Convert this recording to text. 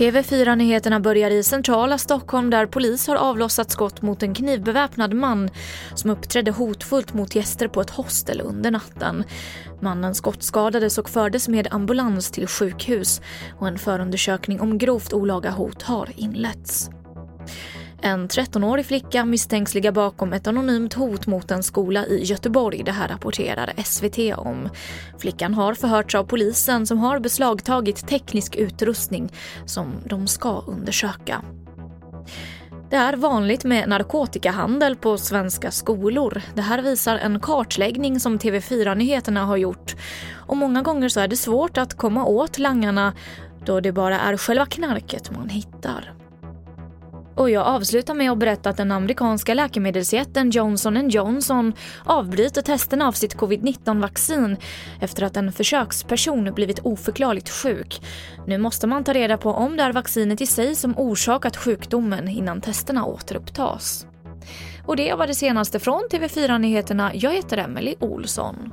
TV4-nyheterna börjar i centrala Stockholm där polis har avlossat skott mot en knivbeväpnad man som uppträdde hotfullt mot gäster på ett hostel under natten. Mannen skottskadades och fördes med ambulans till sjukhus och en förundersökning om grovt olaga hot har inletts. En 13-årig flicka misstänks ligga bakom ett anonymt hot mot en skola i Göteborg. Det här rapporterar SVT om. Flickan har förhörts av polisen som har beslagtagit teknisk utrustning som de ska undersöka. Det är vanligt med narkotikahandel på svenska skolor. Det här visar en kartläggning som TV4 Nyheterna har gjort. Och många gånger så är det svårt att komma åt langarna då det bara är själva knarket man hittar. Och jag avslutar med att berätta att den amerikanska läkemedelsjätten Johnson Johnson avbryter testerna av sitt covid-19-vaccin efter att en försöksperson blivit oförklarligt sjuk. Nu måste man ta reda på om det är vaccinet i sig som orsakat sjukdomen innan testerna återupptas. Och det var det senaste från TV4 Nyheterna. Jag heter Emily Olsson.